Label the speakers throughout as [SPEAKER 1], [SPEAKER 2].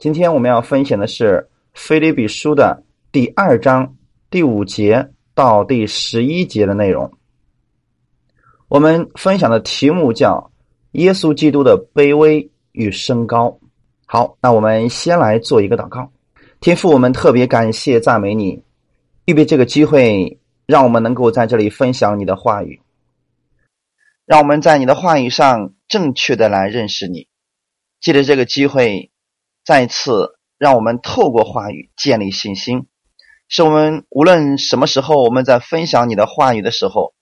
[SPEAKER 1] 今天我们要分享的是《菲利比书》的第二章第五节到第十一节的内容。我们分享的题目叫“耶稣基督的卑微与升高”。好，那我们先来做一个祷告。天父，我们特别感谢赞美你，预备这个机会，让我们能够在这里分享你的话语，让我们在你的话语上正确的来认识你。借着这个机会。再一次让我们透过话语建立信心，使我们无论什么时候我们在分享你的话语的时候，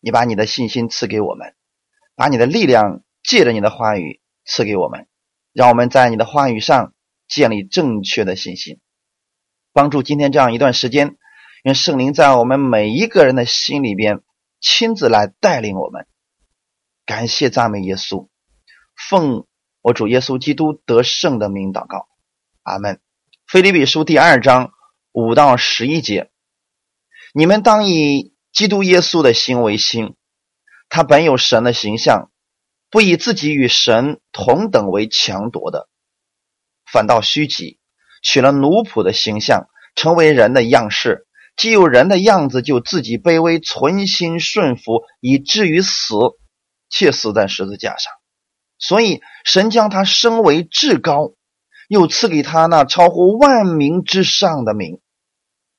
[SPEAKER 1] 你把你的信心赐给我们，把你的力量借着你的话语赐给我们，让我们在你的话语上建立正确的信心，帮助今天这样一段时间，愿圣灵在我们每一个人的心里边亲自来带领我们。感谢赞美耶稣，奉。我主耶稣基督得胜的名祷告，阿门。腓立比书第二章五到十一节，你们当以基督耶稣的心为心，他本有神的形象，不以自己与神同等为强夺的，反倒虚己，取了奴仆的形象，成为人的样式。既有人的样子，就自己卑微，存心顺服，以至于死，且死在十字架上。所以，神将他升为至高，又赐给他那超乎万民之上的名，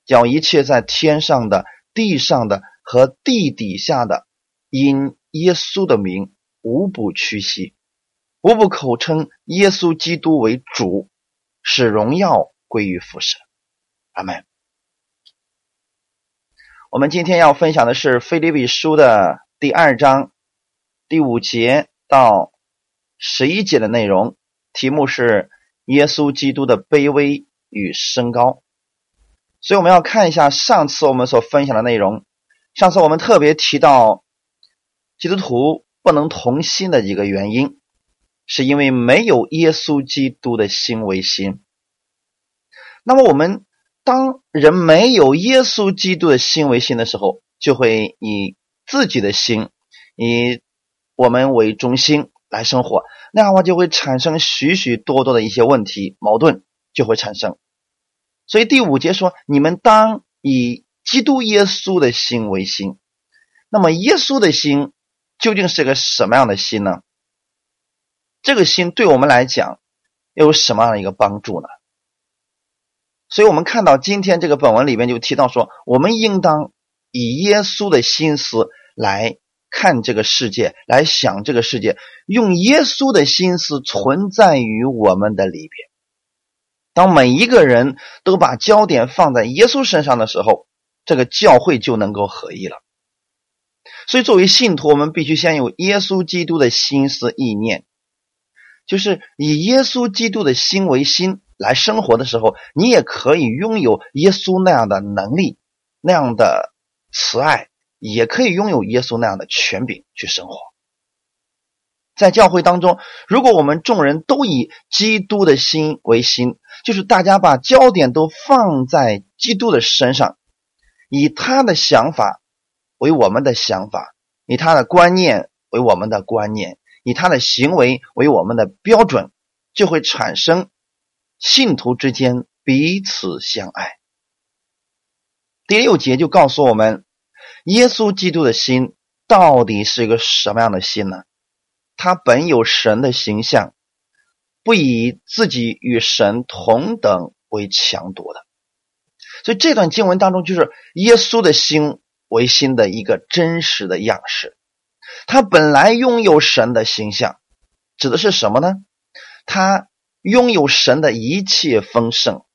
[SPEAKER 1] 叫一切在天上的、地上的和地底下的，因耶稣的名，无不屈膝，无不口称耶稣基督为主，使荣耀归于父神。阿门。我们今天要分享的是《腓立比书》的第二章第五节到。十一节的内容题目是耶稣基督的卑微与升高，所以我们要看一下上次我们所分享的内容。上次我们特别提到基督徒不能同心的一个原因，是因为没有耶稣基督的心为心。那么我们当人没有耶稣基督的心为心的时候，就会以自己的心以我们为中心。来生活，那样的话就会产生许许多多的一些问题，矛盾就会产生。所以第五节说：“你们当以基督耶稣的心为心。”那么耶稣的心究竟是个什么样的心呢？这个心对我们来讲又有什么样的一个帮助呢？所以我们看到今天这个本文里面就提到说，我们应当以耶稣的心思来。看这个世界，来想这个世界，用耶稣的心思存在于我们的里边。当每一个人都把焦点放在耶稣身上的时候，这个教会就能够合一了。所以，作为信徒，我们必须先有耶稣基督的心思意念，就是以耶稣基督的心为心来生活的时候，你也可以拥有耶稣那样的能力，那样的慈爱。也可以拥有耶稣那样的权柄去生活，在教会当中，如果我们众人都以基督的心为心，就是大家把焦点都放在基督的身上，以他的想法为我们的想法，以他的观念为我们的观念，以他的行为为我们的标准，就会产生信徒之间彼此相爱。第六节就告诉我们。耶稣基督的心到底是一个什么样的心呢？他本有神的形象，不以自己与神同等为强夺的。所以这段经文当中，就是耶稣的心为心的一个真实的样式。他本来拥有神的形象，指的是什么呢？他拥有神的一切丰盛，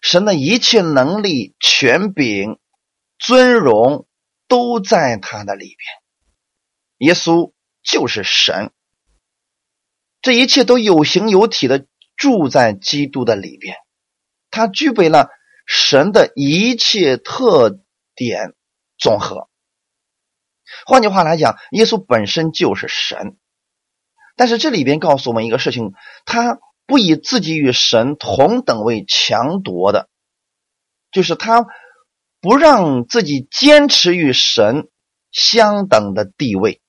[SPEAKER 1] 神的一切能力、权柄。尊荣都在他的里边，耶稣就是神，这一切都有形有体的住在基督的里边，他具备了神的一切特点综合。换句话来讲，耶稣本身就是神，但是这里边告诉我们一个事情：他不以自己与神同等为强夺的，就是他。不让自己坚持与神相等的地位，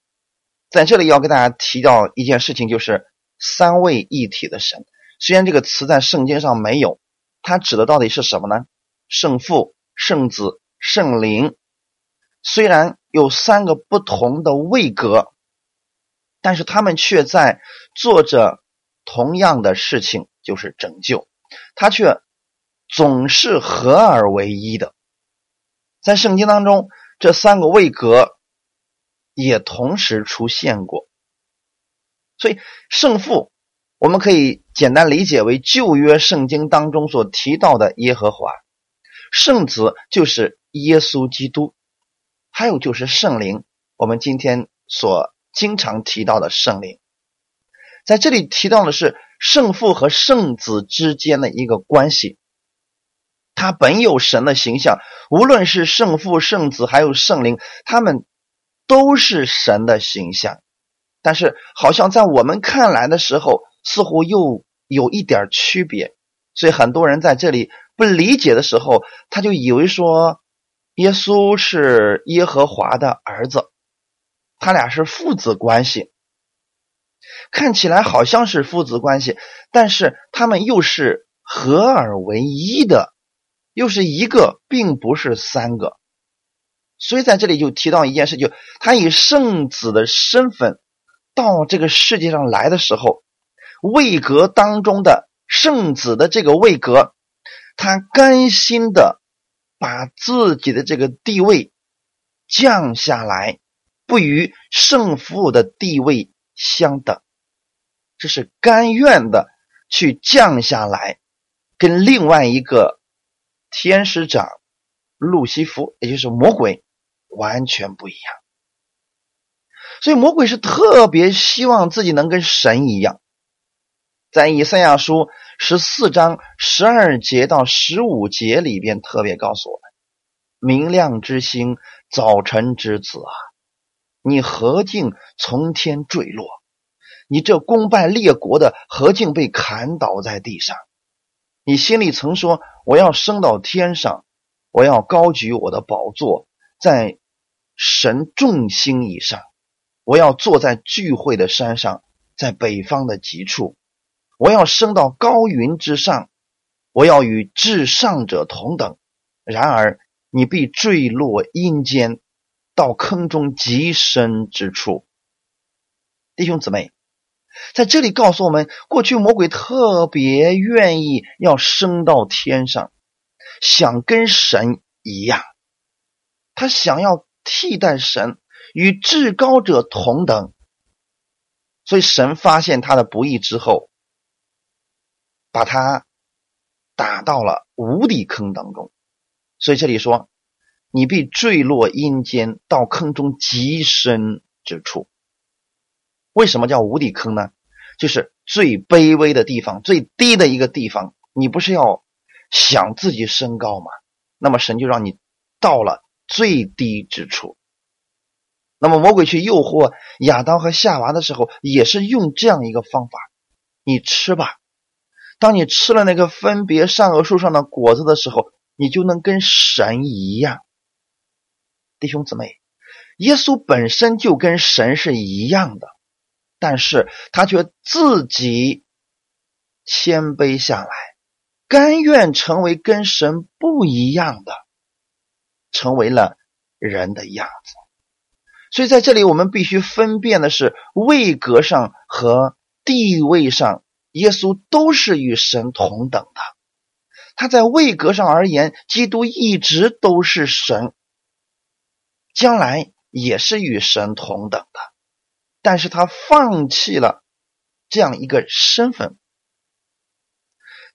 [SPEAKER 1] 在这里要给大家提到一件事情，就是三位一体的神。虽然这个词在圣经上没有，它指的到底是什么呢？圣父、圣子、圣灵，虽然有三个不同的位格，但是他们却在做着同样的事情，就是拯救。他却总是合而为一的。在圣经当中，这三个位格也同时出现过。所以，圣父我们可以简单理解为旧约圣经当中所提到的耶和华；圣子就是耶稣基督；还有就是圣灵，我们今天所经常提到的圣灵。在这里提到的是圣父和圣子之间的一个关系。他本有神的形象，无论是圣父、圣子，还有圣灵，他们都是神的形象。但是，好像在我们看来的时候，似乎又有一点区别。所以，很多人在这里不理解的时候，他就以为说，耶稣是耶和华的儿子，他俩是父子关系，看起来好像是父子关系，但是他们又是合而为一的。又是一个，并不是三个，所以在这里就提到一件事，就他以圣子的身份到这个世界上来的时候，位格当中的圣子的这个位格，他甘心的把自己的这个地位降下来，不与圣父的地位相等，这是甘愿的去降下来，跟另外一个。天使长路西弗，也就是魔鬼，完全不一样。所以魔鬼是特别希望自己能跟神一样。在以赛亚书十四章十二节到十五节里边，特别告诉我们：明亮之星，早晨之子啊，你何竟从天坠落？你这功败列国的，何竟被砍倒在地上？你心里曾说：“我要升到天上，我要高举我的宝座，在神众星以上。我要坐在聚会的山上，在北方的极处。我要升到高云之上，我要与至上者同等。然而，你必坠落阴间，到坑中极深之处。”弟兄姊妹。在这里告诉我们，过去魔鬼特别愿意要升到天上，想跟神一样，他想要替代神，与至高者同等。所以神发现他的不义之后，把他打到了无底坑当中。所以这里说，你必坠落阴间，到坑中极深之处。为什么叫无底坑呢？就是最卑微的地方，最低的一个地方。你不是要想自己升高吗？那么神就让你到了最低之处。那么魔鬼去诱惑亚当和夏娃的时候，也是用这样一个方法：你吃吧。当你吃了那个分别善恶树上的果子的时候，你就能跟神一样。弟兄姊妹，耶稣本身就跟神是一样的。但是他却自己谦卑下来，甘愿成为跟神不一样的，成为了人的样子。所以在这里，我们必须分辨的是位格上和地位上，耶稣都是与神同等的。他在位格上而言，基督一直都是神，将来也是与神同等的。但是他放弃了这样一个身份，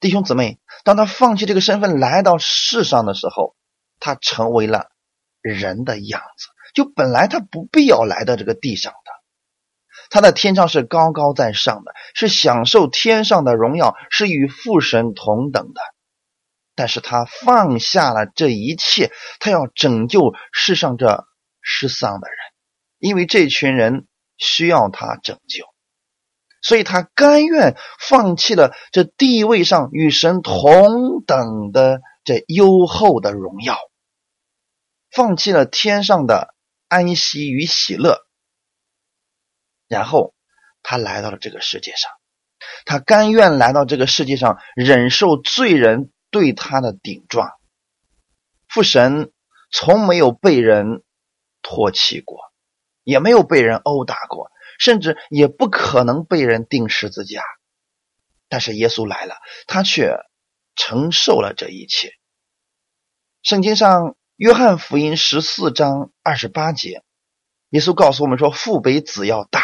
[SPEAKER 1] 弟兄姊妹，当他放弃这个身份来到世上的时候，他成为了人的样子。就本来他不必要来到这个地上的，他在天上是高高在上的，是享受天上的荣耀，是与父神同等的。但是他放下了这一切，他要拯救世上这失丧的人，因为这群人。需要他拯救，所以他甘愿放弃了这地位上与神同等的这优厚的荣耀，放弃了天上的安息与喜乐，然后他来到了这个世界上。他甘愿来到这个世界上，忍受罪人对他的顶撞。父神从没有被人唾弃过，也没有被人殴打过，甚至也不可能被人钉十字架。但是耶稣来了，他却承受了这一切。圣经上约翰福音十四章二十八节，耶稣告诉我们说：“父比子要大。”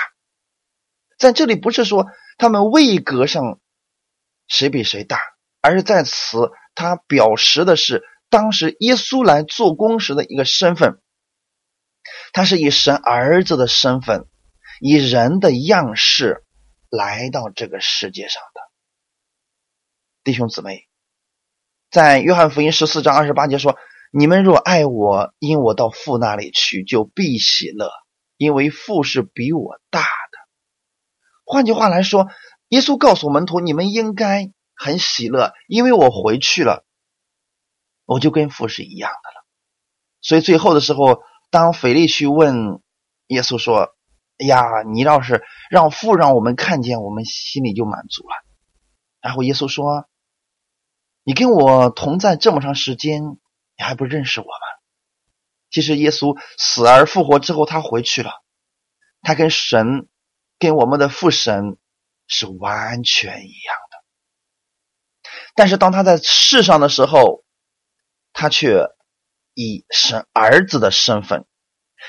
[SPEAKER 1] 在这里不是说他们位格上谁比谁大，而是在此他表示的是当时耶稣来做工时的一个身份，他是以神儿子的身份，以人的样式来到这个世界上的。弟兄姊妹，在约翰福音十四章二十八节说：“你们若爱我，因我到父那里去，就必喜乐，因为父是比我大的。”换句话来说，耶稣告诉门徒：“你们应该很喜乐，因为我回去了，我就跟父是一样的了。”所以最后的时候，当腓力去问耶稣说：“哎呀，你要是让父让我们看见，我们心里就满足了。”然后耶稣说。你跟我同在这么长时间，你还不认识我吗？其实耶稣死而复活之后，他回去了，他跟神、跟我们的父神是完全一样的。但是当他在世上的时候，他却以神儿子的身份，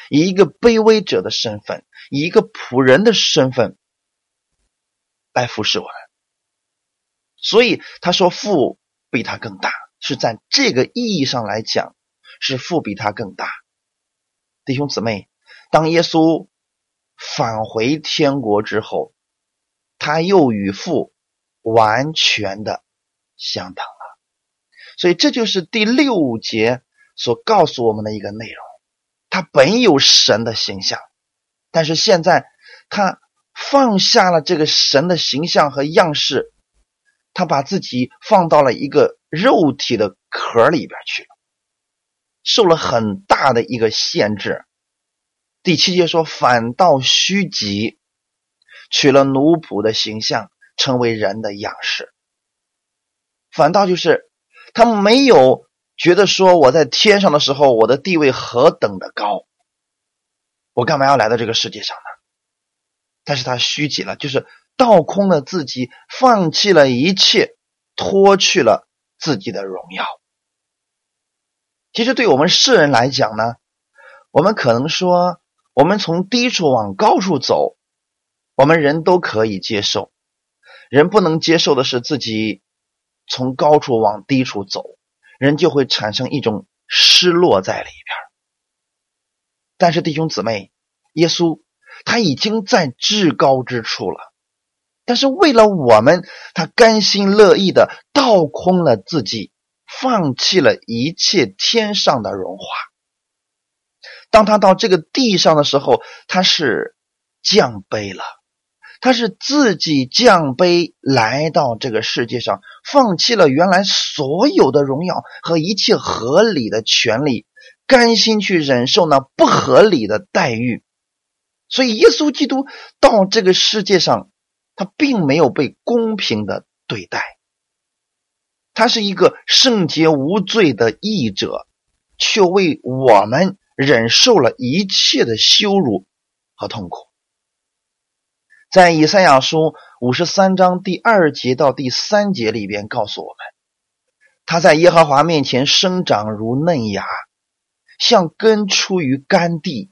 [SPEAKER 1] 以一个卑微者的身份，以一个仆人的身份来服侍我。所以他说父。比他更大，是在这个意义上来讲，是父比他更大。弟兄姊妹，当耶稣返回天国之后，他又与父完全的相等了。所以这就是第六节所告诉我们的一个内容。他本有神的形象，但是现在他放下了这个神的形象和样式。他把自己放到了一个肉体的壳里边去了，受了很大的一个限制。第七节说：“反倒虚极，取了奴仆的形象，成为人的样式。”反倒就是他没有觉得说我在天上的时候，我的地位何等的高，我干嘛要来到这个世界上呢？但是他虚极了，就是。倒空了自己，放弃了一切，脱去了自己的荣耀。其实，对我们世人来讲呢，我们可能说，我们从低处往高处走，我们人都可以接受。人不能接受的是自己从高处往低处走，人就会产生一种失落在里边。但是，弟兄姊妹，耶稣他已经在至高之处了。但是为了我们，他甘心乐意的倒空了自己，放弃了一切天上的荣华。当他到这个地上的时候，他是降卑了，他是自己降卑来到这个世界上，放弃了原来所有的荣耀和一切合理的权利，甘心去忍受那不合理的待遇。所以，耶稣基督到这个世界上。他并没有被公平的对待，他是一个圣洁无罪的义者，却为我们忍受了一切的羞辱和痛苦。在以赛亚书五十三章第二节到第三节里边告诉我们，他在耶和华面前生长如嫩芽，像根出于干地，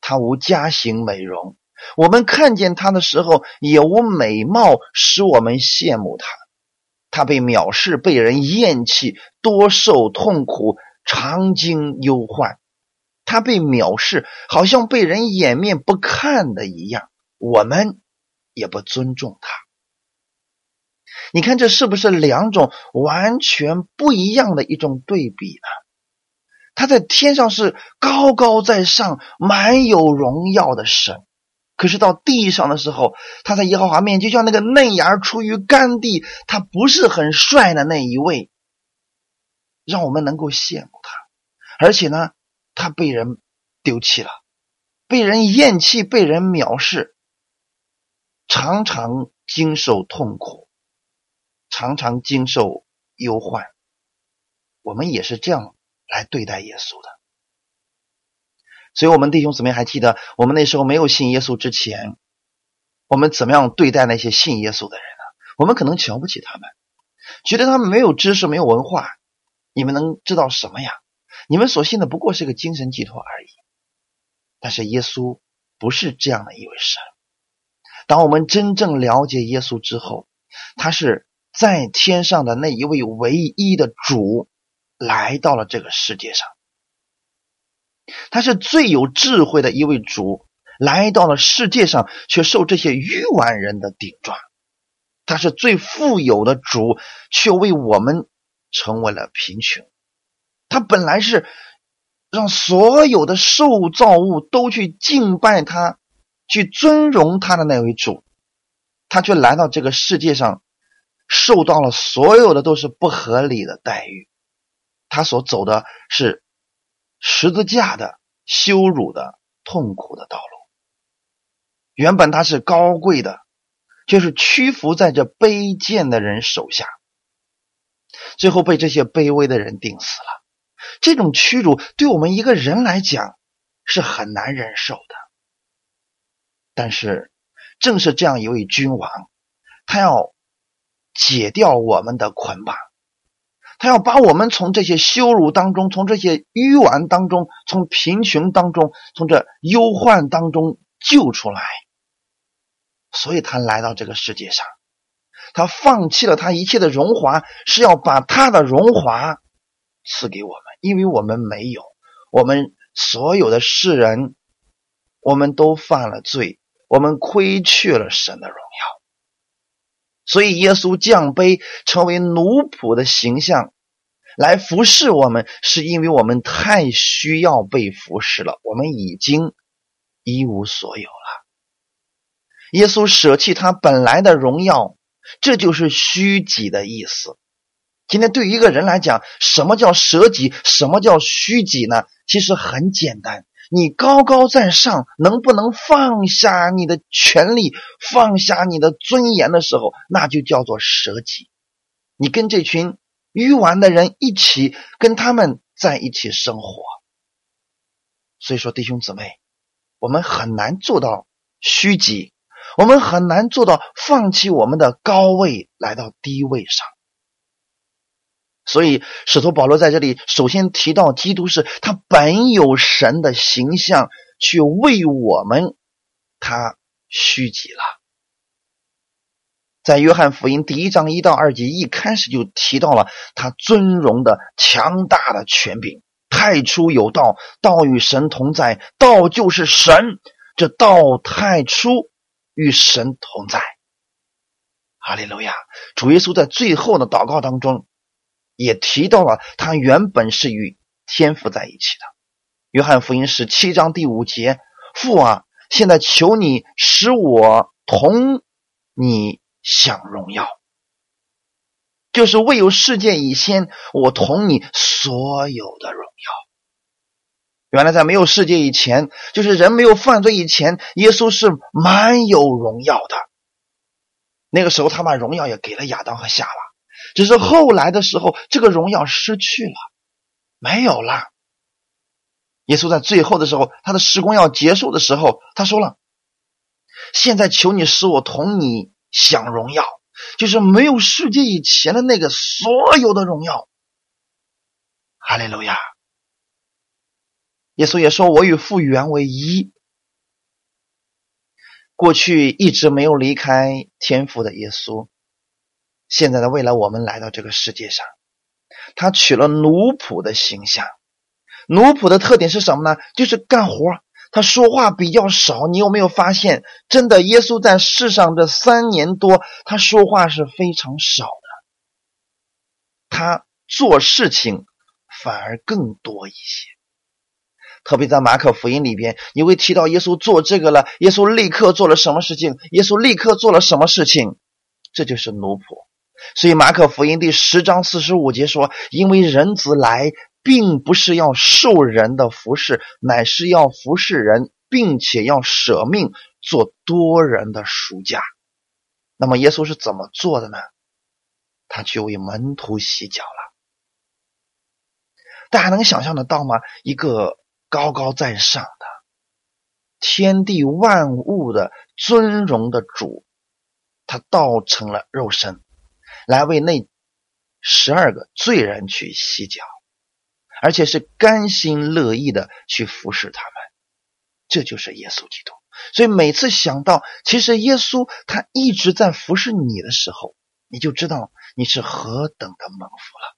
[SPEAKER 1] 他无家型美容。我们看见他的时候，也无美貌使我们羡慕他。他被藐视，被人厌弃，多受痛苦，常经忧患。他被藐视，好像被人掩面不看的一样。我们也不尊重他。你看，这是不是两种完全不一样的一种对比呢？他在天上是高高在上、满有荣耀的神。可是到地上的时候，他在耶和华面，就像那个嫩芽出于干地，他不是很帅的那一位，让我们能够羡慕他。而且呢，他被人丢弃了，被人厌弃，被人藐视，常常经受痛苦，常常经受忧患。我们也是这样来对待耶稣的。所以，我们弟兄姊妹还记得，我们那时候没有信耶稣之前，我们怎么样对待那些信耶稣的人呢？我们可能瞧不起他们，觉得他们没有知识、没有文化。你们能知道什么呀？你们所信的不过是个精神寄托而已。但是耶稣不是这样的一位神。当我们真正了解耶稣之后，他是在天上的那一位唯一的主，来到了这个世界上。他是最有智慧的一位主，来到了世界上，却受这些愚顽人的顶撞。他是最富有的主，却为我们成为了贫穷。他本来是让所有的受造物都去敬拜他、去尊荣他的那位主，他却来到这个世界上，受到了所有的都是不合理的待遇。他所走的是。十字架的羞辱的痛苦的道路，原本他是高贵的，就是屈服在这卑贱的人手下，最后被这些卑微的人钉死了。这种屈辱对我们一个人来讲是很难忍受的。但是，正是这样一位君王，他要解掉我们的捆绑。他要把我们从这些羞辱当中，从这些愚顽当中，从贫穷当中，从这忧患当中救出来。所以他来到这个世界上，他放弃了他一切的荣华，是要把他的荣华赐给我们，因为我们没有，我们所有的世人，我们都犯了罪，我们亏去了神的荣耀。所以，耶稣降卑，成为奴仆的形象，来服侍我们，是因为我们太需要被服侍了。我们已经一无所有了。耶稣舍弃他本来的荣耀，这就是虚己的意思。今天对于一个人来讲，什么叫舍己？什么叫虚己呢？其实很简单。你高高在上，能不能放下你的权利，放下你的尊严的时候，那就叫做舍己。你跟这群愚顽的人一起，跟他们在一起生活。所以说，弟兄姊妹，我们很难做到虚己，我们很难做到放弃我们的高位，来到低位上。所以，使徒保罗在这里首先提到，基督是他本有神的形象，去为我们，他虚己了。在约翰福音第一章一到二节一开始就提到了他尊荣的强大的权柄。太初有道，道与神同在，道就是神。这道太初与神同在。哈利路亚！主耶稣在最后的祷告当中。也提到了他原本是与天父在一起的。约翰福音十七章第五节：“父啊，现在求你使我同你享荣耀，就是未有世界以先，我同你所有的荣耀。”原来在没有世界以前，就是人没有犯罪以前，耶稣是满有荣耀的。那个时候，他把荣耀也给了亚当和夏娃。只是后来的时候，这个荣耀失去了，没有了。耶稣在最后的时候，他的时光要结束的时候，他说了：“现在求你使我同你享荣耀，就是没有世界以前的那个所有的荣耀。”哈利路亚。耶稣也说：“我与父原为一。”过去一直没有离开天父的耶稣。现在的未来，我们来到这个世界上，他取了奴仆的形象。奴仆的特点是什么呢？就是干活，他说话比较少。你有没有发现，真的，耶稣在世上这三年多，他说话是非常少的，他做事情反而更多一些。特别在马可福音里边，你会提到耶稣做这个了，耶稣立刻做了什么事情？耶稣立刻做了什么事情？这就是奴仆。所以，马可福音第十章四十五节说：“因为人子来，并不是要受人的服侍，乃是要服侍人，并且要舍命做多人的赎价。”那么耶稣是怎么做的呢？他去为门徒洗脚了。大家能想象得到吗？一个高高在上的天地万物的尊荣的主，他道成了肉身，来为那十二个罪人去洗脚，而且是甘心乐意的去服侍他们。这就是耶稣基督。所以每次想到，其实耶稣他一直在服侍你的时候，你就知道你是何等的蒙福了。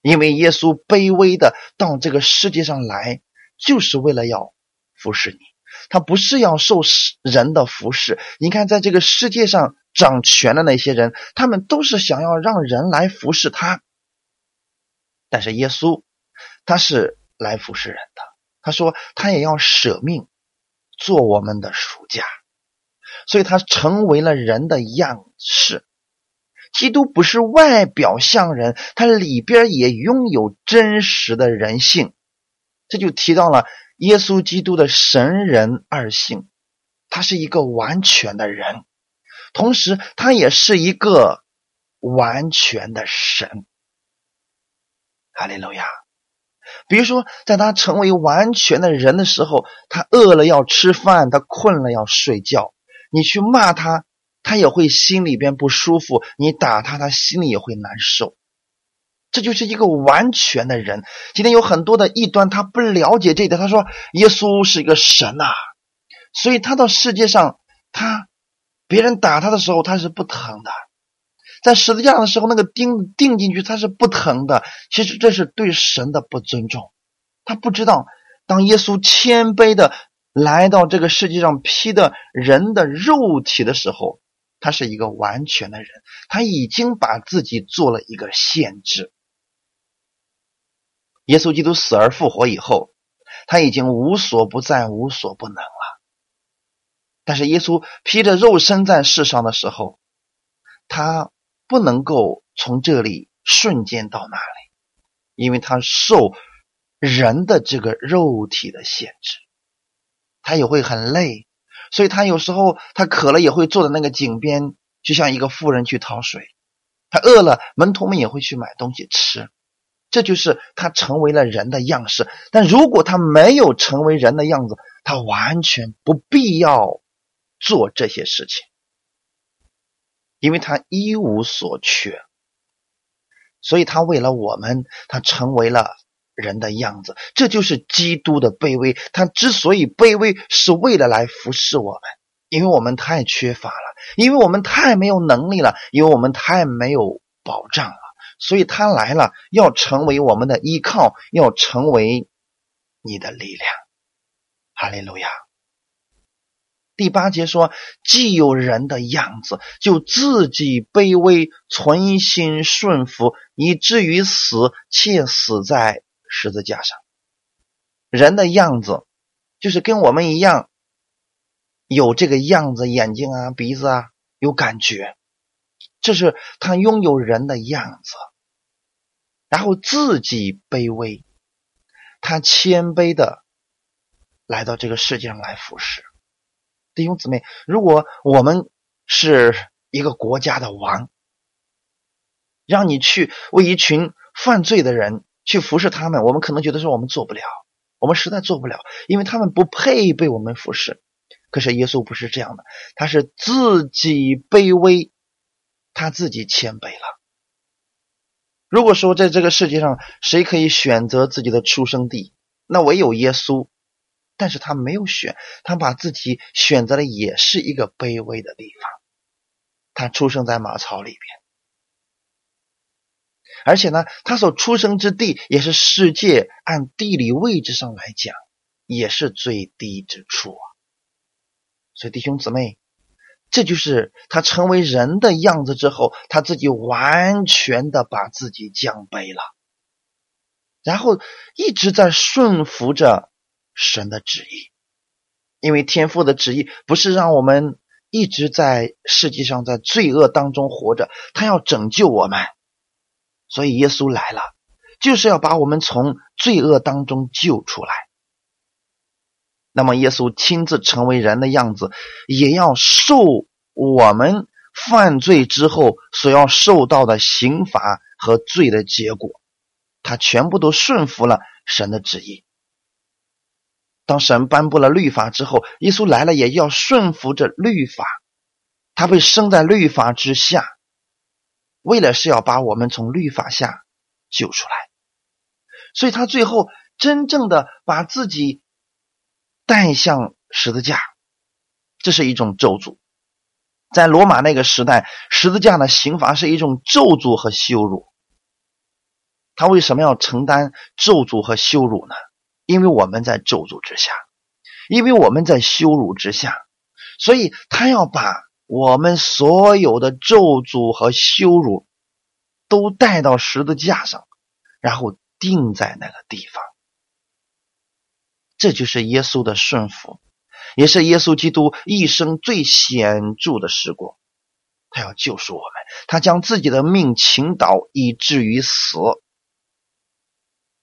[SPEAKER 1] 因为耶稣卑微的到这个世界上来，就是为了要服侍你。他不是要受人的服侍。你看，在这个世界上掌权的那些人，他们都是想要让人来服侍他。但是耶稣，他是来服侍人的。他说，他也要舍命。做我们的暑假，所以他成为了人的样式。基督不是外表像人，他里边也拥有真实的人性。这就提到了耶稣基督的神人二性，他是一个完全的人，同时他也是一个完全的神。哈利路亚。比如说，在他成为完全的人的时候，他饿了要吃饭，他困了要睡觉。你去骂他，他也会心里边不舒服；你打他，他心里也会难受。这就是一个完全的人。今天有很多的异端，他不了解这一点。他说耶稣是一个神呐，所以他到世界上，他别人打他的时候，他是不疼的。在十字架的时候，那个钉钉进去，他是不疼的。其实这是对神的不尊重。他不知道，当耶稣谦卑的来到这个世界上，披的人的肉体的时候，他是一个完全的人。他已经把自己做了一个限制。耶稣基督死而复活以后，他已经无所不在、无所不能了。但是耶稣披着肉身在世上的时候，他。不能够从这里瞬间到那里，因为他受人的这个肉体的限制，他也会很累，所以他有时候他渴了也会坐在那个井边，就像一个妇人去讨水。他饿了，门徒们也会去买东西吃，这就是他成为了人的样式。但如果他没有成为人的样子，他完全不必要做这些事情。因为他一无所缺，所以他为了我们，他成为了人的样子。这就是基督的卑微。他之所以卑微，是为了来服侍我们，因为我们太缺乏了，因为我们太没有能力了，因为我们太没有保障了。所以他来了，要成为我们的依靠，要成为你的力量。哈利路亚。第八节说：“既有人的样子，就自己卑微，存心顺服，以至于死，且死在十字架上。人的样子，就是跟我们一样，有这个样子，眼睛啊，鼻子啊，有感觉，这是他拥有人的样子。然后自己卑微，他谦卑的来到这个世界上来服侍。”弟兄姊妹，如果我们是一个国家的王，让你去为一群犯罪的人去服侍他们，我们可能觉得说我们做不了，我们实在做不了，因为他们不配被我们服侍。可是耶稣不是这样的，他是自己卑微，他自己谦卑了。如果说在这个世界上谁可以选择自己的出生地，那唯有耶稣。但是他没有选，他把自己选择的也是一个卑微的地方。他出生在马槽里边，而且呢，他所出生之地也是世界按地理位置上来讲也是最低之处啊。所以弟兄姊妹，这就是他成为人的样子之后，他自己完全的把自己降卑了，然后一直在顺服着。神的旨意，因为天父的旨意不是让我们一直在世界上在罪恶当中活着，他要拯救我们，所以耶稣来了，就是要把我们从罪恶当中救出来。那么，耶稣亲自成为人的样子，也要受我们犯罪之后所要受到的刑罚和罪的结果，他全部都顺服了神的旨意。当神颁布了律法之后，耶稣来了也要顺服着律法。他被生在律法之下，为了是要把我们从律法下救出来，所以他最后真正的把自己带向十字架，这是一种咒诅。在罗马那个时代，十字架的刑罚是一种咒诅和羞辱。他为什么要承担咒诅和羞辱呢？因为我们在咒诅之下，因为我们在羞辱之下，所以他要把我们所有的咒诅和羞辱都带到十字架上，然后钉在那个地方。这就是耶稣的顺服。也是耶稣基督一生最显著的事故，他要救赎我们，他将自己的命倾倒以至于死，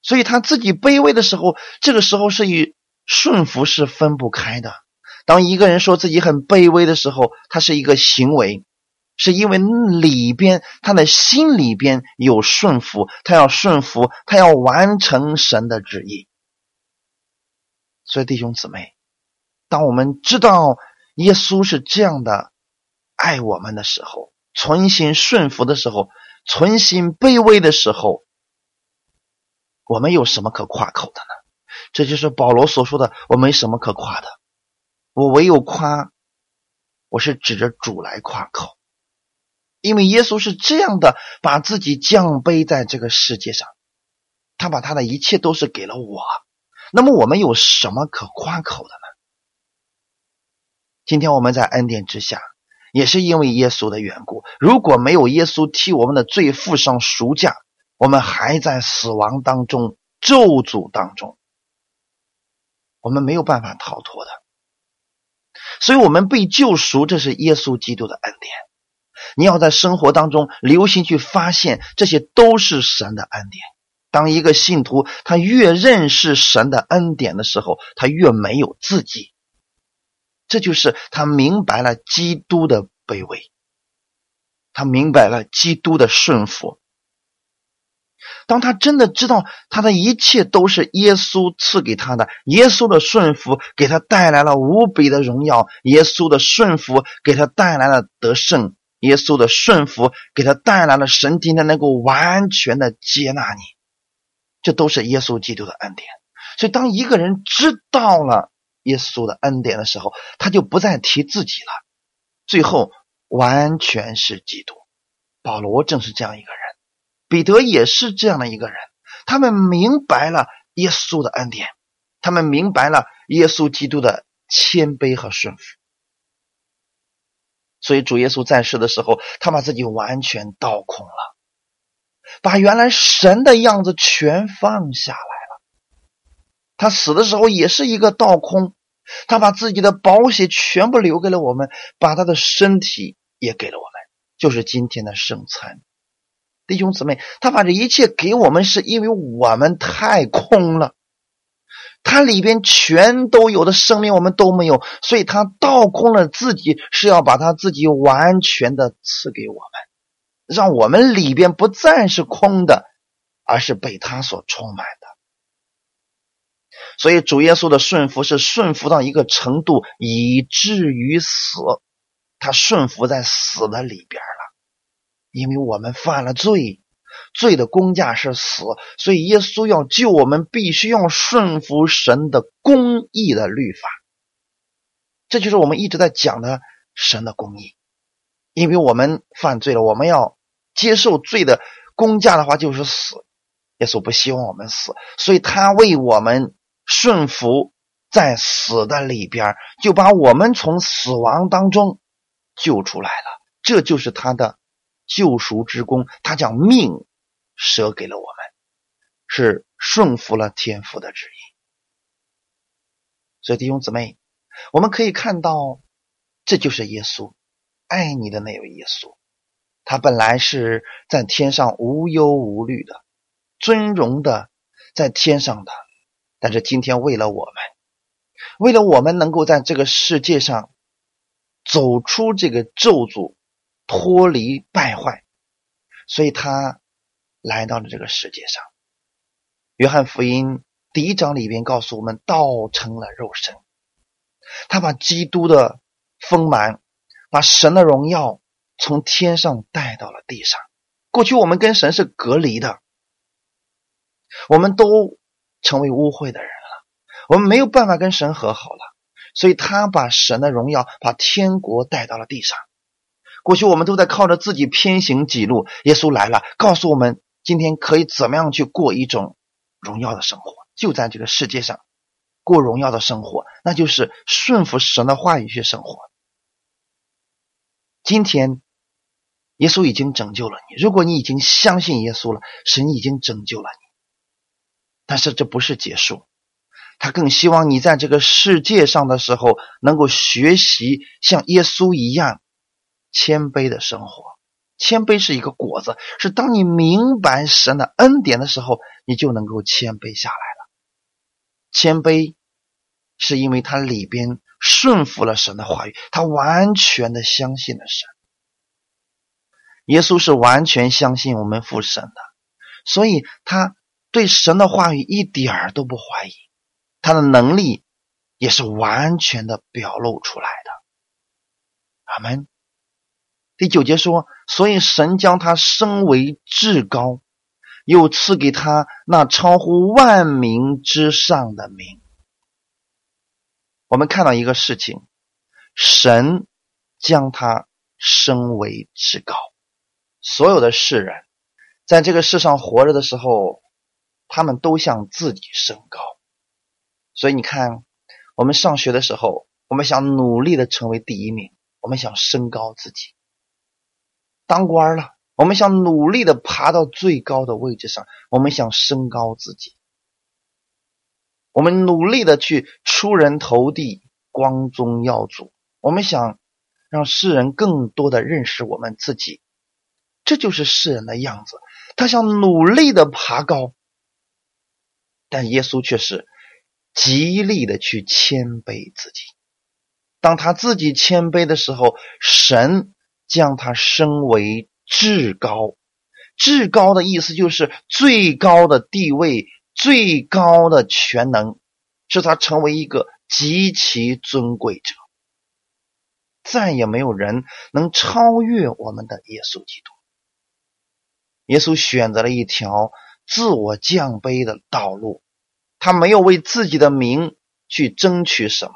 [SPEAKER 1] 所以他自己卑微的时候，这个时候是与顺服是分不开的。当一个人说自己很卑微的时候，他是一个行为，是因为里边他的心里边有顺服，他要顺服，他要完成神的旨意。所以弟兄姊妹。当我们知道耶稣是这样的爱我们的时候，存心顺服的时候，存心卑微的时候，我们有什么可夸口的呢？这就是保罗所说的：“我没什么可夸的，我唯有夸，我是指着主来夸口，因为耶稣是这样的把自己降卑在这个世界上，他把他的一切都是给了我。那么我们有什么可夸口的呢？”今天我们在恩典之下，也是因为耶稣的缘故。如果没有耶稣替我们的罪付上赎价，我们还在死亡当中、咒诅当中，我们没有办法逃脱的。所以，我们被救赎，这是耶稣基督的恩典。你要在生活当中留心去发现，这些都是神的恩典。当一个信徒他越认识神的恩典的时候，他越没有自己。这就是他明白了基督的卑微，他明白了基督的顺服。当他真的知道他的一切都是耶稣赐给他的，耶稣的顺服给他带来了无比的荣耀，耶稣的顺服给他带来了得胜，耶稣的顺服给他带来了神今天能够完全的接纳你，这都是耶稣基督的恩典。所以，当一个人知道了。耶稣的恩典的时候，他就不再提自己了。最后完全是基督。保罗正是这样一个人，彼得也是这样的一个人。他们明白了耶稣的恩典，他们明白了耶稣基督的谦卑和顺服。所以主耶稣在世的时候，他把自己完全倒空了，把原来神的样子全放下来了。他死的时候也是一个倒空。他把自己的宝血全部留给了我们，把他的身体也给了我们，就是今天的圣餐。弟兄姊妹，他把这一切给我们，是因为我们太空了，他里边全都有的生命我们都没有，所以他倒空了自己，是要把他自己完全的赐给我们，让我们里边不再是空的，而是被他所充满的。所以主耶稣的顺服是顺服到一个程度，以至于死。他顺服在死的里边了，因为我们犯了罪，罪的公价是死，所以耶稣要救我们，必须要顺服神的公义的律法。这就是我们一直在讲的神的公义，因为我们犯罪了，我们要接受罪的公价的话就是死。耶稣不希望我们死，所以他为我们。顺服在死的里边，就把我们从死亡当中救出来了。这就是他的救赎之功。他将命舍给了我们，是顺服了天父的旨意。所以弟兄姊妹，我们可以看到，这就是耶稣爱你的那位耶稣。他本来是在天上无忧无虑的，尊荣的在天上的。但是今天，为了我们，为了我们能够在这个世界上走出这个咒诅，脱离败坏，所以他来到了这个世界上。约翰福音第一章里边告诉我们，道成了肉身，他把基督的丰满，把神的荣耀从天上带到了地上。过去我们跟神是隔离的，我们都成为污秽的人了，我们没有办法跟神和好了。所以他把神的荣耀，把天国带到了地上。过去我们都在靠着自己偏行己路，耶稣来了，告诉我们今天可以怎么样去过一种荣耀的生活，就在这个世界上过荣耀的生活，那就是顺服神的话语去生活。今天耶稣已经拯救了你，如果你已经相信耶稣了，神已经拯救了你，但是这不是结束。他更希望你在这个世界上的时候，能够学习像耶稣一样谦卑的生活。谦卑是一个果子，是当你明白神的恩典的时候，你就能够谦卑下来了。谦卑是因为他里边顺服了神的话语，他完全的相信了神。耶稣是完全相信我们父神的，所以他对神的话语一点儿都不怀疑。他的能力也是完全的表露出来的。阿门。第九节说，所以神将他升为至高，又赐给他那超乎万名之上的名。我们看到一个事情，神将他升为至高。所有的世人，在这个世上活着的时候，他们都向自己升高。所以你看，我们上学的时候，我们想努力的成为第一名，我们想升高自己；当官了，我们想努力的爬到最高的位置上，我们想升高自己；我们努力的去出人头地、光宗耀祖，我们想让世人更多的认识我们自己。这就是世人的样子，他想努力的爬高，但耶稣却是。极力的去谦卑自己，当他自己谦卑的时候，神将他升为至高。至高的意思就是最高的地位、最高的全能，使他成为一个极其尊贵者。再也没有人能超越我们的耶稣基督。耶稣选择了一条自我降卑的道路。他没有为自己的名去争取什么，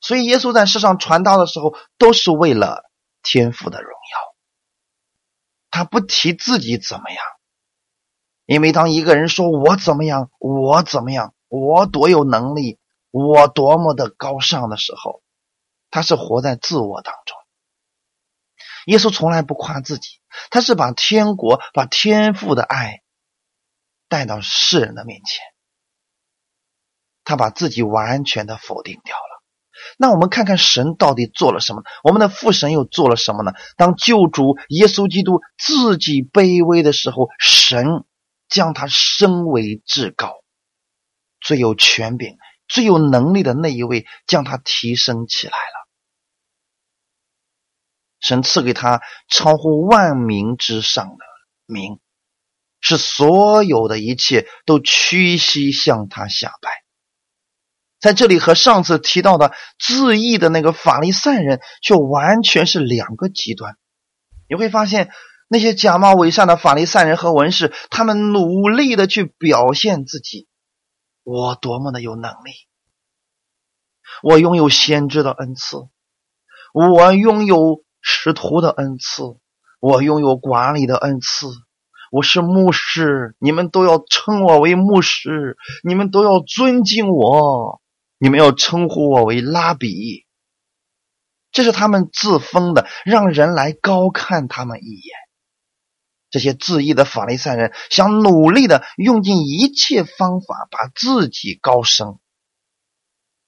[SPEAKER 1] 所以耶稣在世上传道的时候，都是为了天赋的荣耀。他不提自己怎么样，因为当一个人说我怎么样，我怎么样，我多有能力，我多么的高尚的时候，他是活在自我当中。耶稣从来不夸自己，他是把天国、把天父的爱带到世人的面前。他把自己完全的否定掉了。那我们看看神到底做了什么？我们的父神又做了什么呢？当救主耶稣基督自己卑微的时候，神将他升为至高，最有权柄、最有能力的那一位，将他提升起来了。神赐给他超乎万民之上的名，是所有的一切都屈膝向他下拜。在这里和上次提到的自义的那个法利赛人却完全是两个极端。你会发现，那些假冒伪善的法利赛人和文士，他们努力的去表现自己，我多么的有能力，我拥有先知的恩赐，我拥有使徒的恩赐，我拥有管理的恩赐。我是牧师，你们都要称我为牧师，你们都要尊敬我。你们要称呼我为拉比，这是他们自封的，让人来高看他们一眼。这些自义的法利赛人想努力的用尽一切方法把自己高升，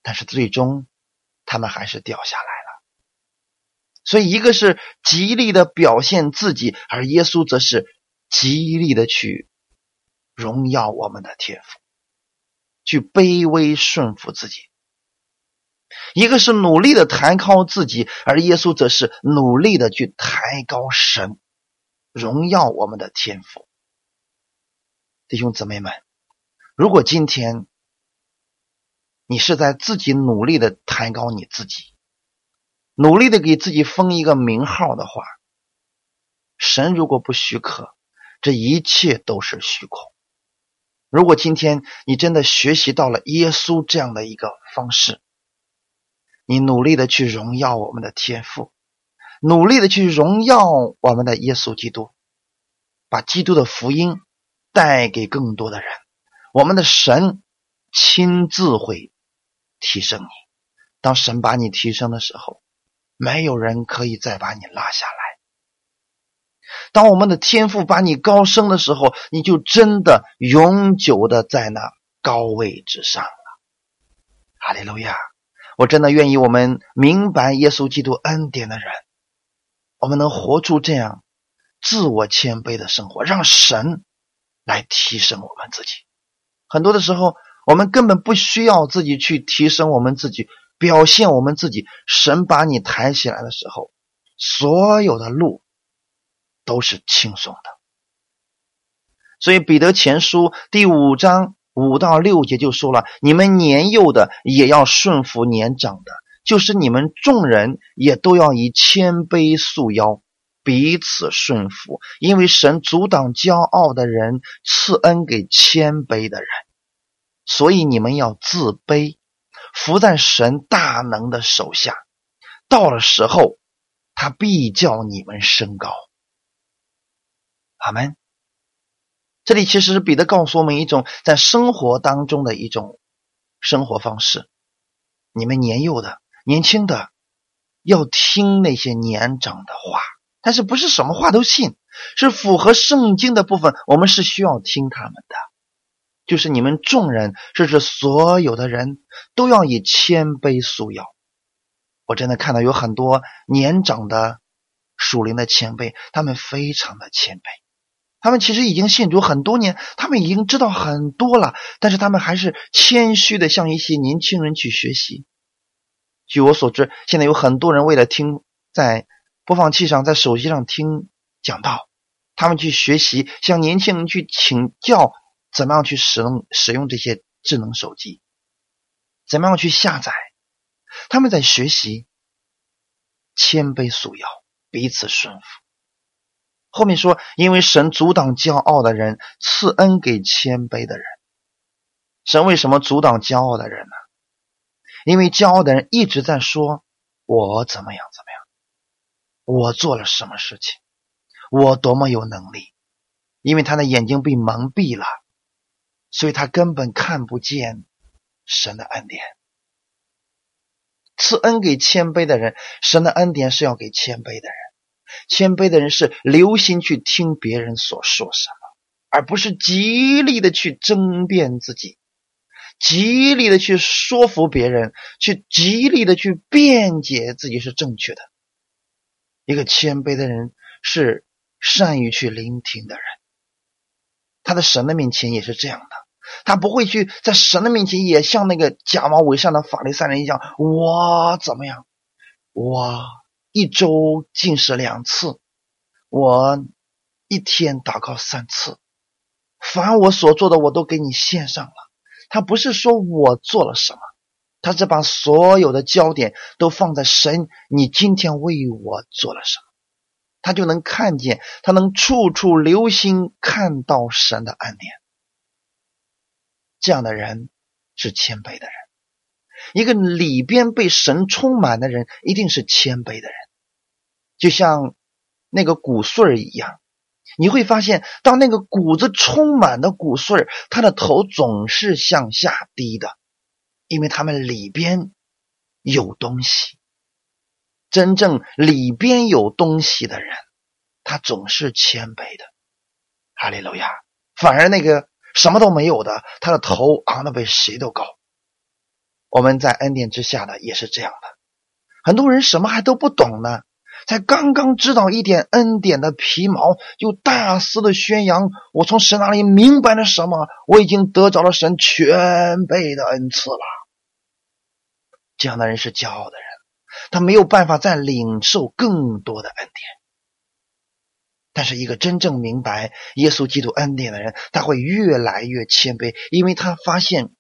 [SPEAKER 1] 但是最终他们还是掉下来了。所以，一个是极力的表现自己，而耶稣则是极力的去荣耀我们的天赋。去卑微顺服自己，一个是努力的抬高自己，而耶稣则是努力的去抬高神，荣耀我们的天赋。弟兄姊妹们，如果今天你是在自己努力的抬高你自己，努力的给自己封一个名号的话，神如果不许可，这一切都是虚空。如果今天你真的学习到了耶稣这样的一个方式，你努力的去荣耀我们的天赋，努力的去荣耀我们的耶稣基督，把基督的福音带给更多的人，我们的神亲自会提升你。当神把你提升的时候，没有人可以再把你拉下来。当我们的天赋把你高升的时候，你就真的永久的在那高位之上了。哈利路亚。我真的愿意，我们明白耶稣基督恩典的人，我们能活出这样自我谦卑的生活，让神来提升我们自己。很多的时候，我们根本不需要自己去提升我们自己，表现我们自己。神把你抬起来的时候，所有的路都是轻松的。所以，彼得前书第五章。五到六节就说了：你们年幼的也要顺服年长的，就是你们众人也都要以谦卑束腰，彼此顺服。因为神阻挡骄傲的人，赐恩给谦卑的人。所以你们要自卑，伏在神大能的手下。到了时候，他必叫你们升高。阿门。这里其实是彼得告诉我们一种在生活当中的一种生活方式。你们年幼的、年轻的，要听那些年长的话，但是不是什么话都信，是符合圣经的部分，我们是需要听他们的。就是你们众人，甚至所有的人都要以谦卑素要。我真的看到有很多年长的属灵的前辈，他们非常的谦卑。他们其实已经信主很多年，他们已经知道很多了，但是他们还是谦虚的向一些年轻人去学习。据我所知，现在有很多人为了听在播放器上、在手机上听讲道，他们去学习，向年轻人去请教怎么样去使用使用这些智能手机，怎么样去下载。他们在学习谦卑素要，彼此顺服。后面说，因为神阻挡骄傲的人，赐恩给谦卑的人。神为什么阻挡骄傲的人呢？因为骄傲的人一直在说：“我怎么样怎么样，我做了什么事情，我多么有能力。”因为他的眼睛被蒙蔽了，所以他根本看不见神的恩典。赐恩给谦卑的人，神的恩典是要给谦卑的人。谦卑的人是留心去听别人所说什么，而不是极力的去争辩自己，极力的去说服别人，去极力的去辩解自己是正确的。一个谦卑的人是善于去聆听的人，他在神的面前也是这样的，他不会去在神的面前也像那个假冒伪善的法利赛人一样，我怎么样，我。一周进食两次，我一天祷告三次，凡我所做的，我都给你献上了。他不是说我做了什么，他是把所有的焦点都放在神，你今天为我做了什么，他就能看见，他能处处留心看到神的恩典。这样的人是谦卑的人。一个里边被神充满的人，一定是谦卑的人，就像那个骨穗儿一样。你会发现，当那个骨子充满的骨穗儿，他的头总是向下低的，因为他们里边有东西。真正里边有东西的人，他总是谦卑的。哈利路亚。反而那个什么都没有的，他的头昂的比谁都高。我们在恩典之下的也是这样的，很多人什么还都不懂呢，才刚刚知道一点恩典的皮毛，就大肆的宣扬我从神那里明白了什么，我已经得着了神全备的恩赐了。这样的人是骄傲的人，他没有办法再领受更多的恩典。但是，一个真正明白耶稣基督恩典的人，他会越来越谦卑，因为他发现，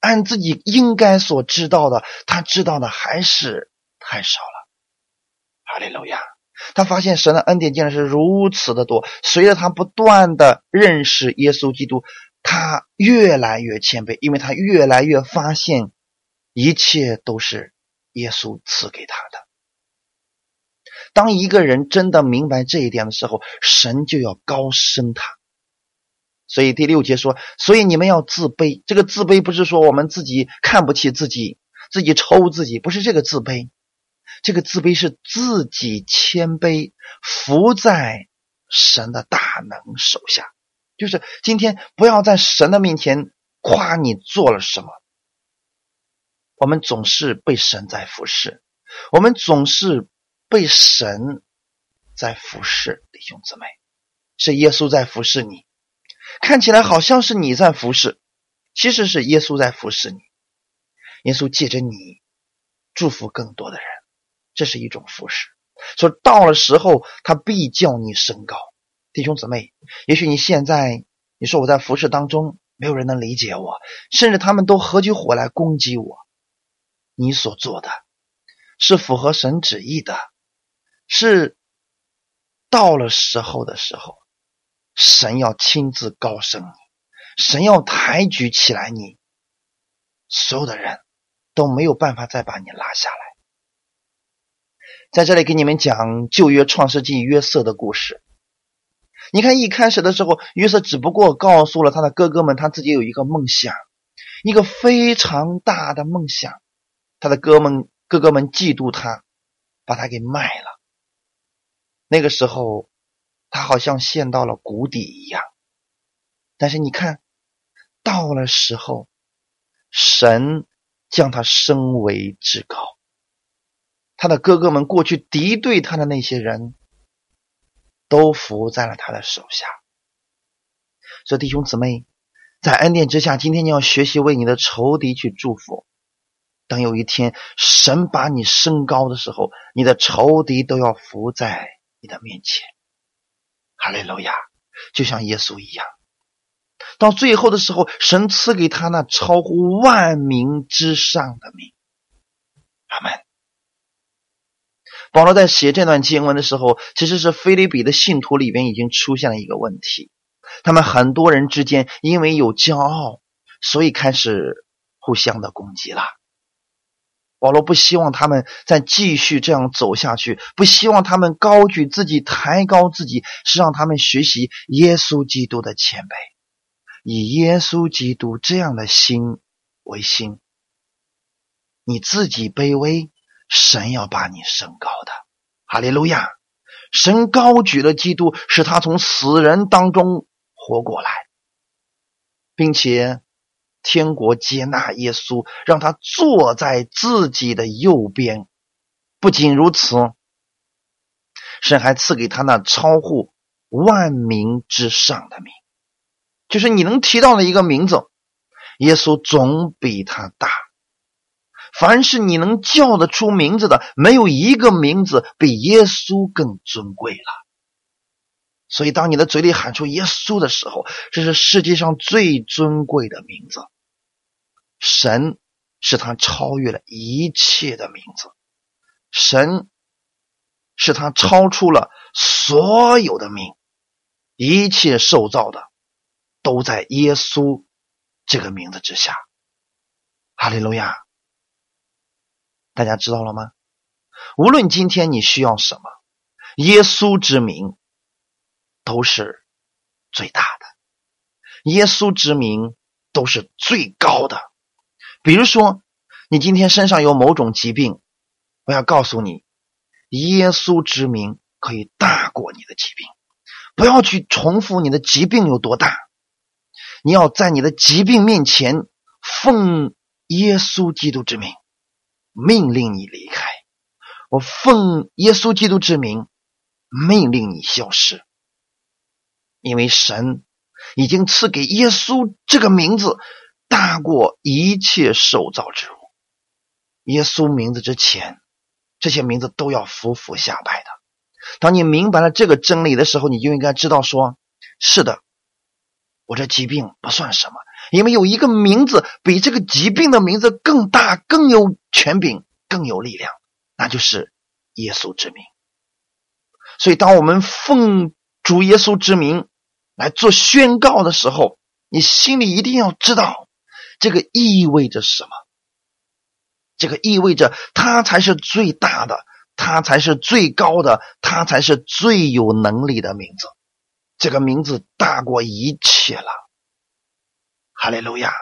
[SPEAKER 1] 按自己应该所知道的，他知道的还是太少了。哈利路亚！他发现神的恩典竟然是如此的多。随着他不断的认识耶稣基督，他越来越谦卑，因为他越来越发现，一切都是耶稣赐给他的。当一个人真的明白这一点的时候，神就要高升他。所以第六节说：“所以你们要自卑。这个自卑不是说我们自己看不起自己，自己抽自己，不是这个自卑。这个自卑是自己谦卑，伏在神的大能手下。就是今天不要在神的面前夸你做了什么。我们总是被神在服侍，我们总是。”被神在服侍弟兄姊妹，是耶稣在服侍你，看起来好像是你在服侍，其实是耶稣在服侍你。耶稣借着你祝福更多的人，这是一种服侍。说到了时候，他必叫你升高。弟兄姊妹，也许你现在你说我在服侍当中没有人能理解我，甚至他们都合起伙来攻击我，你所做的是符合神旨意的。是到了时候的时候，神要亲自高升你，神要抬举起来你，所有的人都没有办法再把你拉下来。在这里给你们讲旧约创世纪约瑟的故事。你看一开始的时候，约瑟只不过告诉了他的哥哥们，他自己有一个梦想，一个非常大的梦想。他的哥们哥哥们嫉妒他，把他给卖了。那个时候，他好像陷到了谷底一样。但是你看，到了时候，神将他升为至高。他的哥哥们过去敌对他的那些人，都伏在了他的手下。所以弟兄姊妹，在恩典之下，今天你要学习为你的仇敌去祝福。等有一天神把你升高的时候，你的仇敌都要伏在。你的面前，哈利路亚，就像耶稣一样。到最后的时候，神赐给他那超乎万名之上的名。阿门。保罗在写这段经文的时候，其实是菲利比的信徒里边已经出现了一个问题：他们很多人之间因为有骄傲，所以开始互相的攻击了。保罗不希望他们再继续这样走下去，不希望他们高举自己、抬高自己，是让他们学习耶稣基督的谦卑，以耶稣基督这样的心为心。你自己卑微，神要把你升高的。哈利路亚！神高举了基督，使他从死人当中活过来，并且。天国接纳耶稣，让他坐在自己的右边。不仅如此，神还赐给他那超乎万名之上的名，就是你能提到的一个名字，耶稣总比他大。凡是你能叫得出名字的，没有一个名字比耶稣更尊贵了。所以，当你的嘴里喊出耶稣的时候，这是世界上最尊贵的名字。神是他超越了一切的名字，神是他超出了所有的名，一切受造的都在耶稣这个名字之下。哈利路亚！大家知道了吗？无论今天你需要什么，耶稣之名。都是最大的，耶稣之名都是最高的。比如说，你今天身上有某种疾病，我要告诉你，耶稣之名可以大过你的疾病。不要去重复你的疾病有多大，你要在你的疾病面前奉耶稣基督之名命令你离开。我奉耶稣基督之名命令你消失。因为神已经赐给耶稣这个名字大过一切受造之物，耶稣名字之前，这些名字都要匍匐下拜的。当你明白了这个真理的时候，你就应该知道说：是的，我这疾病不算什么，因为有一个名字比这个疾病的名字更大、更有权柄、更有力量，那就是耶稣之名。所以，当我们奉主耶稣之名来做宣告的时候，你心里一定要知道，这个意味着什么。这个意味着他才是最大的，他才是最高的，他才是最有能力的名字。这个名字大过一切了，哈利路亚！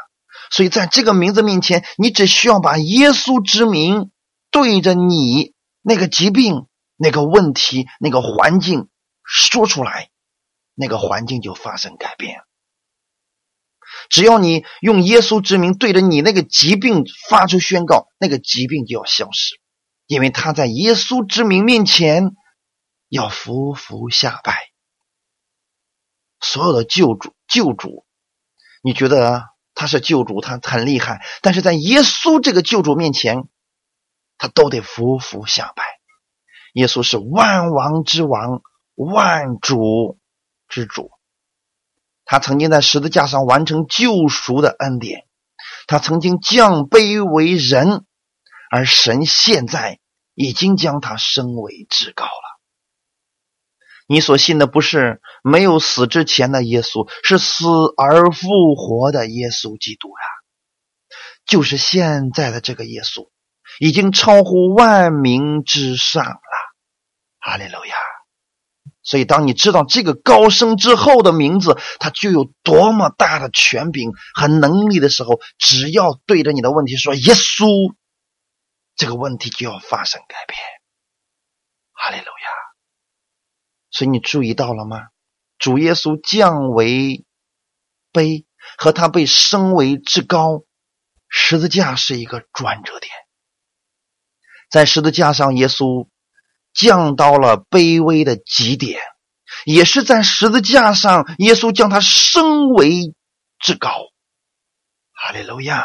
[SPEAKER 1] 所以在这个名字面前，你只需要把耶稣之名对着你那个疾病、那个问题、那个环境说出来，那个环境就发生改变。只要你用耶稣之名对着你那个疾病发出宣告，那个疾病就要消失，因为他在耶稣之名面前要匍匐下拜。所有的救主，救主，你觉得他是救主，他很厉害，但是在耶稣这个救主面前，他都得匍匐下拜。耶稣是万王之王，万主之主。他曾经在十字架上完成救赎的恩典，他曾经降卑为人，而神现在已经将他升为至高了。你所信的不是没有死之前的耶稣，是死而复活的耶稣基督呀，就是现在的这个耶稣，已经超乎万民之上了。哈利路亚。所以，当你知道这个高升之后的名字，它就有多么大的权柄和能力的时候，只要对着你的问题说“耶稣”，这个问题就要发生改变。哈利路亚！所以你注意到了吗？主耶稣降为卑，和他被升为至高，十字架是一个转折点。在十字架上，耶稣。降到了卑微的极点，也是在十字架上，耶稣将他升为至高。哈利路亚！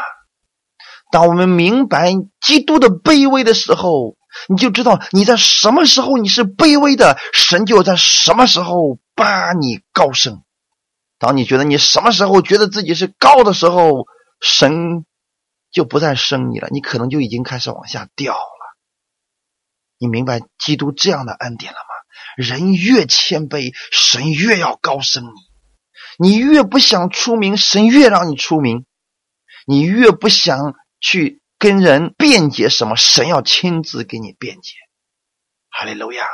[SPEAKER 1] 当我们明白基督的卑微的时候，你就知道你在什么时候你是卑微的，神就在什么时候把你高升。当你觉得你什么时候觉得自己是高的时候，神就不再升你了，你可能就已经开始往下掉。你明白基督这样的恩典了吗？人越谦卑，神越要高升你；你越不想出名，神越让你出名；你越不想去跟人辩解什么，神要亲自给你辩解。哈利路亚！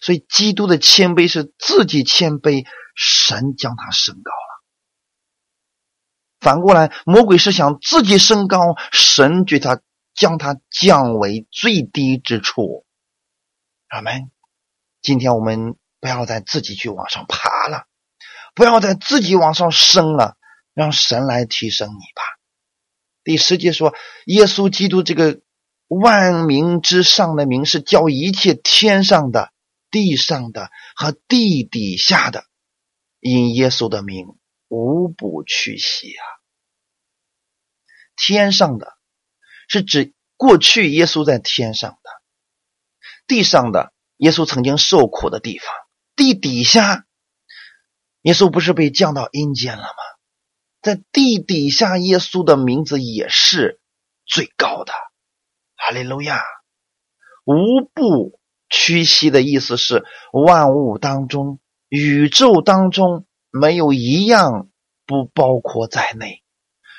[SPEAKER 1] 所以基督的谦卑是自己谦卑，神将他升高了。反过来，魔鬼是想自己升高，神对他将他降为最低之处。阿门。今天我们不要再自己去往上爬了，不要再自己往上升了，让神来提升你吧。第十节说，耶稣基督这个万名之上的名，是叫一切天上的、地上的和地底下的，因耶稣的名无不屈膝啊。天上的是指过去耶稣在天上的。地上的耶稣曾经受苦的地方，地底下，耶稣不是被降到阴间了吗？在地底下，耶稣的名字也是最高的。哈利路亚！无不屈膝的意思是，万物当中、宇宙当中没有一样不包括在内。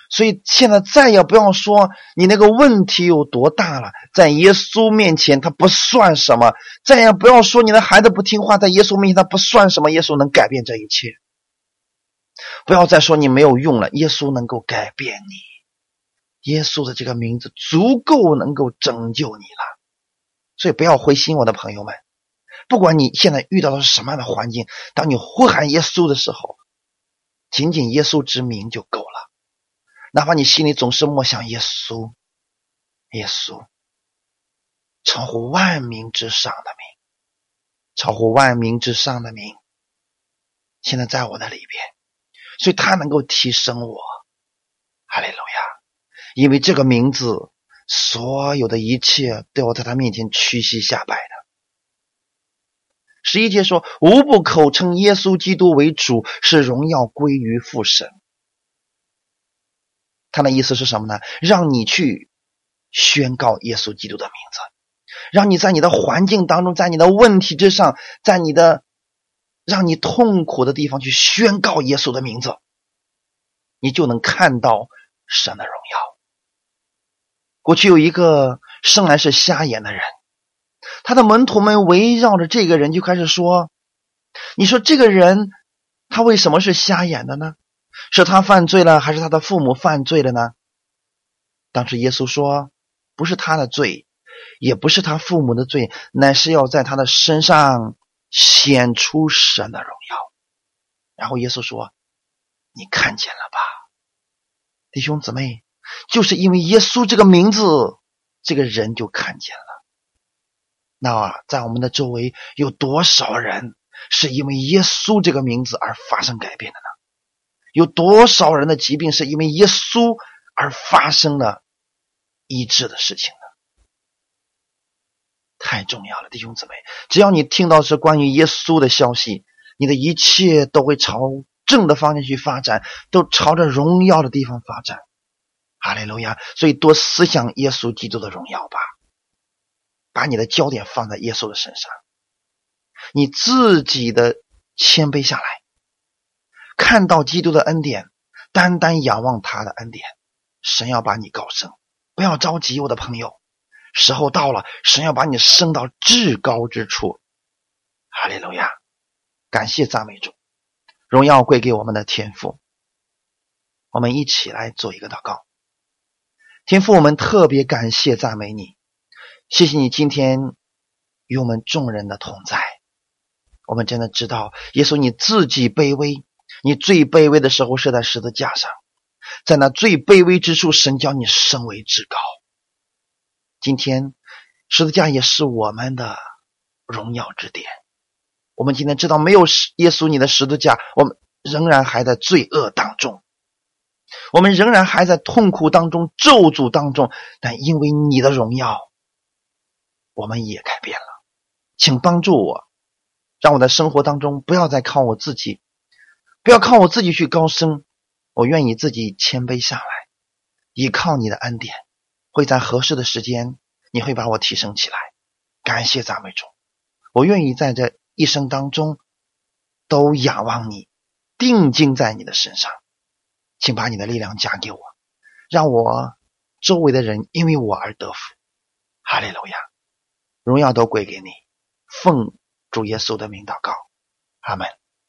[SPEAKER 1] 所以现在再也不要说你那个问题有多大了，在耶稣面前他不算什么；再也不要说你的孩子不听话，在耶稣面前他不算什么。耶稣能改变这一切。不要再说你没有用了，耶稣能够改变你。耶稣的这个名字足够能够拯救你了。所以不要灰心，我的朋友们，不管你现在遇到的是什么样的环境，当你呼喊耶稣的时候，仅仅耶稣之名就够了。哪怕你心里总是默想耶稣，耶稣，超乎万民之上的名，超乎万民之上的名，现在在我的里边，所以他能够提升我，哈利路亚！因为这个名字所有的一切都要在他面前屈膝下拜的。十一节说：“无不口称耶稣基督为主，是荣耀归于父神。”他的意思是什么呢？让你去宣告耶稣基督的名字，让你在你的环境当中，在你的问题之上，在你的让你痛苦的地方去宣告耶稣的名字，你就能看到神的荣耀。过去有一个生来是瞎眼的人。他的门徒们围绕着这个人就开始说：“你说这个人他为什么是瞎眼的呢？是他犯罪了，还是他的父母犯罪了呢？”当时耶稣说：“不是他的罪，也不是他父母的罪，乃是要在他的身上显出神的荣耀。”然后耶稣说：“你看见了吧，弟兄姊妹，就是因为耶稣这个名字，这个人就看见了。”那在我们的周围有多少人是因为耶稣这个名字而发生改变的呢？有多少人的疾病是因为耶稣而发生了医治的事情呢？太重要了，弟兄姊妹，只要你听到是关于耶稣的消息，你的一切都会朝正的方向去发展，都朝着荣耀的地方发展。哈利路亚！所以多思想耶稣基督的荣耀吧。把你的焦点放在耶稣的身上，你自己的谦卑下来，看到基督的恩典，单单仰望他的恩典，神要把你高升。不要着急，我的朋友，时候到了，神要把你升到至高之处。哈利路亚！感谢赞美主，荣耀归给我们的天父。我们一起来做一个祷告，天父，我们特别感谢赞美你。谢谢你今天与我们众人的同在，我们真的知道耶稣你自己卑微，你最卑微的时候是在十字架上，在那最卑微之处，神将你升为至高。今天十字架也是我们的荣耀之点。我们今天知道没有耶稣你的十字架，我们仍然还在罪恶当中，我们仍然还在痛苦当中、咒诅当中，但因为你的荣耀。我们也改变了，请帮助我，让我的生活当中不要再靠我自己，不要靠我自己去高升，我愿意自己谦卑下来，依靠你的恩典，会在合适的时间，你会把我提升起来。感谢赞美主，我愿意在这一生当中都仰望你，定睛在你的身上，请把你的力量加给我，让我周围的人因为我而得福。哈利路亚。荣耀都归给你，奉主耶稣的名祷告，阿门。